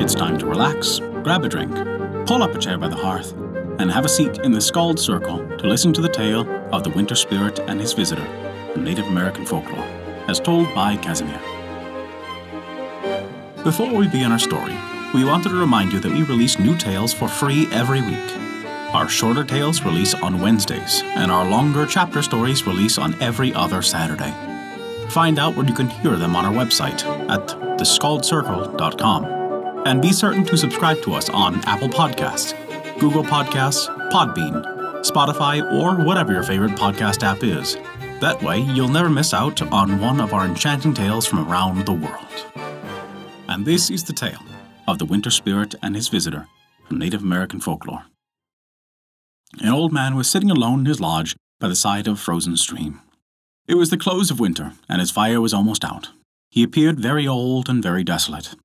it's time to relax, grab a drink, pull up a chair by the hearth, and have a seat in the Skald's Circle to listen to the tale of the Winter Spirit and his visitor from Native American folklore, as told by Casimir. Before we begin our story, we wanted to remind you that we release new tales for free every week. Our shorter tales release on Wednesdays, and our longer chapter stories release on every other Saturday. Find out where you can hear them on our website at theskaldscircle.com. And be certain to subscribe to us on Apple Podcasts, Google Podcasts, Podbean, Spotify, or whatever your favorite podcast app is. That way, you'll never miss out on one of our enchanting tales from around the world. And this is the tale of the winter spirit and his visitor from Native American folklore. An old man was sitting alone in his lodge by the side of a frozen stream. It was the close of winter, and his fire was almost out. He appeared very old and very desolate.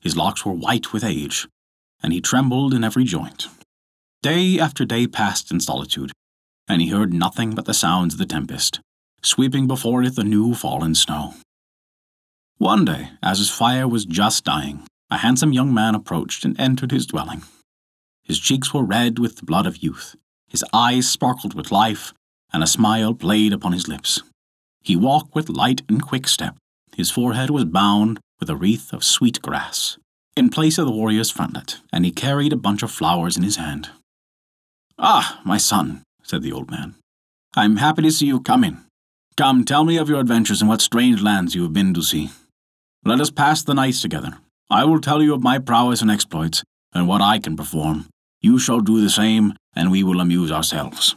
His locks were white with age, and he trembled in every joint. Day after day passed in solitude, and he heard nothing but the sounds of the tempest, sweeping before it the new fallen snow. One day, as his fire was just dying, a handsome young man approached and entered his dwelling. His cheeks were red with the blood of youth, his eyes sparkled with life, and a smile played upon his lips. He walked with light and quick step. His forehead was bound with a wreath of sweet grass, in place of the warrior's frontlet, and he carried a bunch of flowers in his hand. Ah, my son, said the old man, I am happy to see you come in. Come, tell me of your adventures and what strange lands you have been to see. Let us pass the nights together. I will tell you of my prowess and exploits, and what I can perform. You shall do the same, and we will amuse ourselves.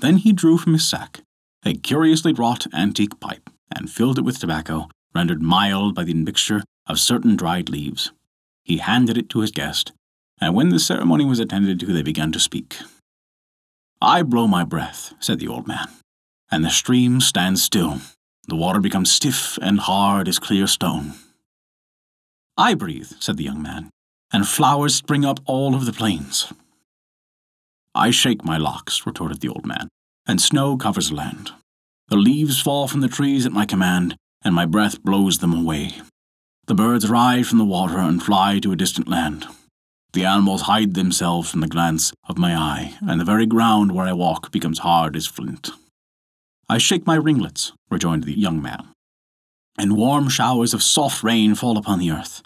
Then he drew from his sack a curiously wrought antique pipe, and filled it with tobacco, rendered mild by the mixture of certain dried leaves. He handed it to his guest, and when the ceremony was attended to, they began to speak. I blow my breath, said the old man, and the stream stands still. The water becomes stiff and hard as clear stone. I breathe, said the young man, and flowers spring up all over the plains. I shake my locks, retorted the old man, and snow covers the land. The leaves fall from the trees at my command, and my breath blows them away. The birds rise from the water and fly to a distant land. The animals hide themselves from the glance of my eye, and the very ground where I walk becomes hard as flint. I shake my ringlets, rejoined the young man, and warm showers of soft rain fall upon the earth.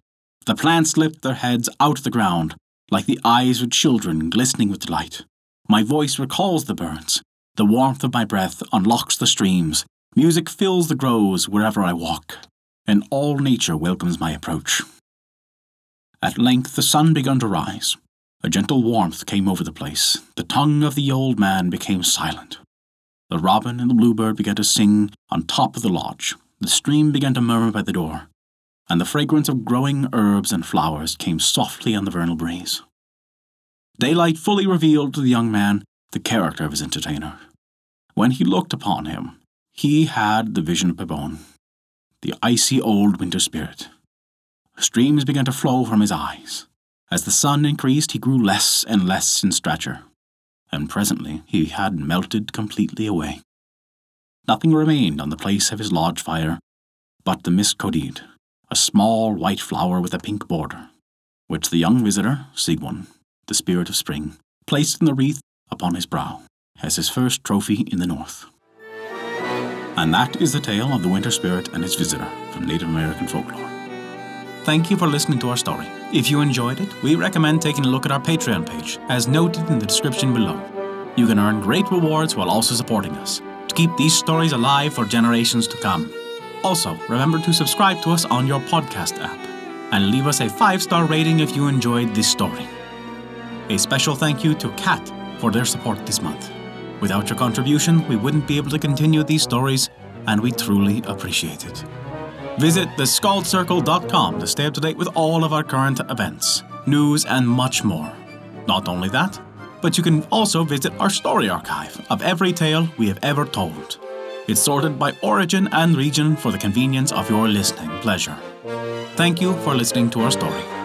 The plants lift their heads out of the ground, like the eyes of children glistening with delight. My voice recalls the birds, the warmth of my breath unlocks the streams. Music fills the groves wherever I walk, and all nature welcomes my approach. At length the sun began to rise. A gentle warmth came over the place. The tongue of the old man became silent. The robin and the bluebird began to sing on top of the lodge. The stream began to murmur by the door, and the fragrance of growing herbs and flowers came softly on the vernal breeze. Daylight fully revealed to the young man the character of his entertainer. When he looked upon him, he had the vision of Pebon, the icy old winter spirit. Streams began to flow from his eyes. As the sun increased, he grew less and less in stature, and presently he had melted completely away. Nothing remained on the place of his lodge fire but the miskodid, a small white flower with a pink border, which the young visitor, Sigwun, the spirit of spring, placed in the wreath upon his brow as his first trophy in the north. And that is the tale of the winter spirit and its visitor from Native American folklore. Thank you for listening to our story. If you enjoyed it, we recommend taking a look at our Patreon page, as noted in the description below. You can earn great rewards while also supporting us to keep these stories alive for generations to come. Also, remember to subscribe to us on your podcast app and leave us a five star rating if you enjoyed this story. A special thank you to Kat for their support this month. Without your contribution, we wouldn't be able to continue these stories, and we truly appreciate it. Visit theskaldscircle.com to stay up to date with all of our current events, news, and much more. Not only that, but you can also visit our story archive of every tale we have ever told. It's sorted by origin and region for the convenience of your listening pleasure. Thank you for listening to our story.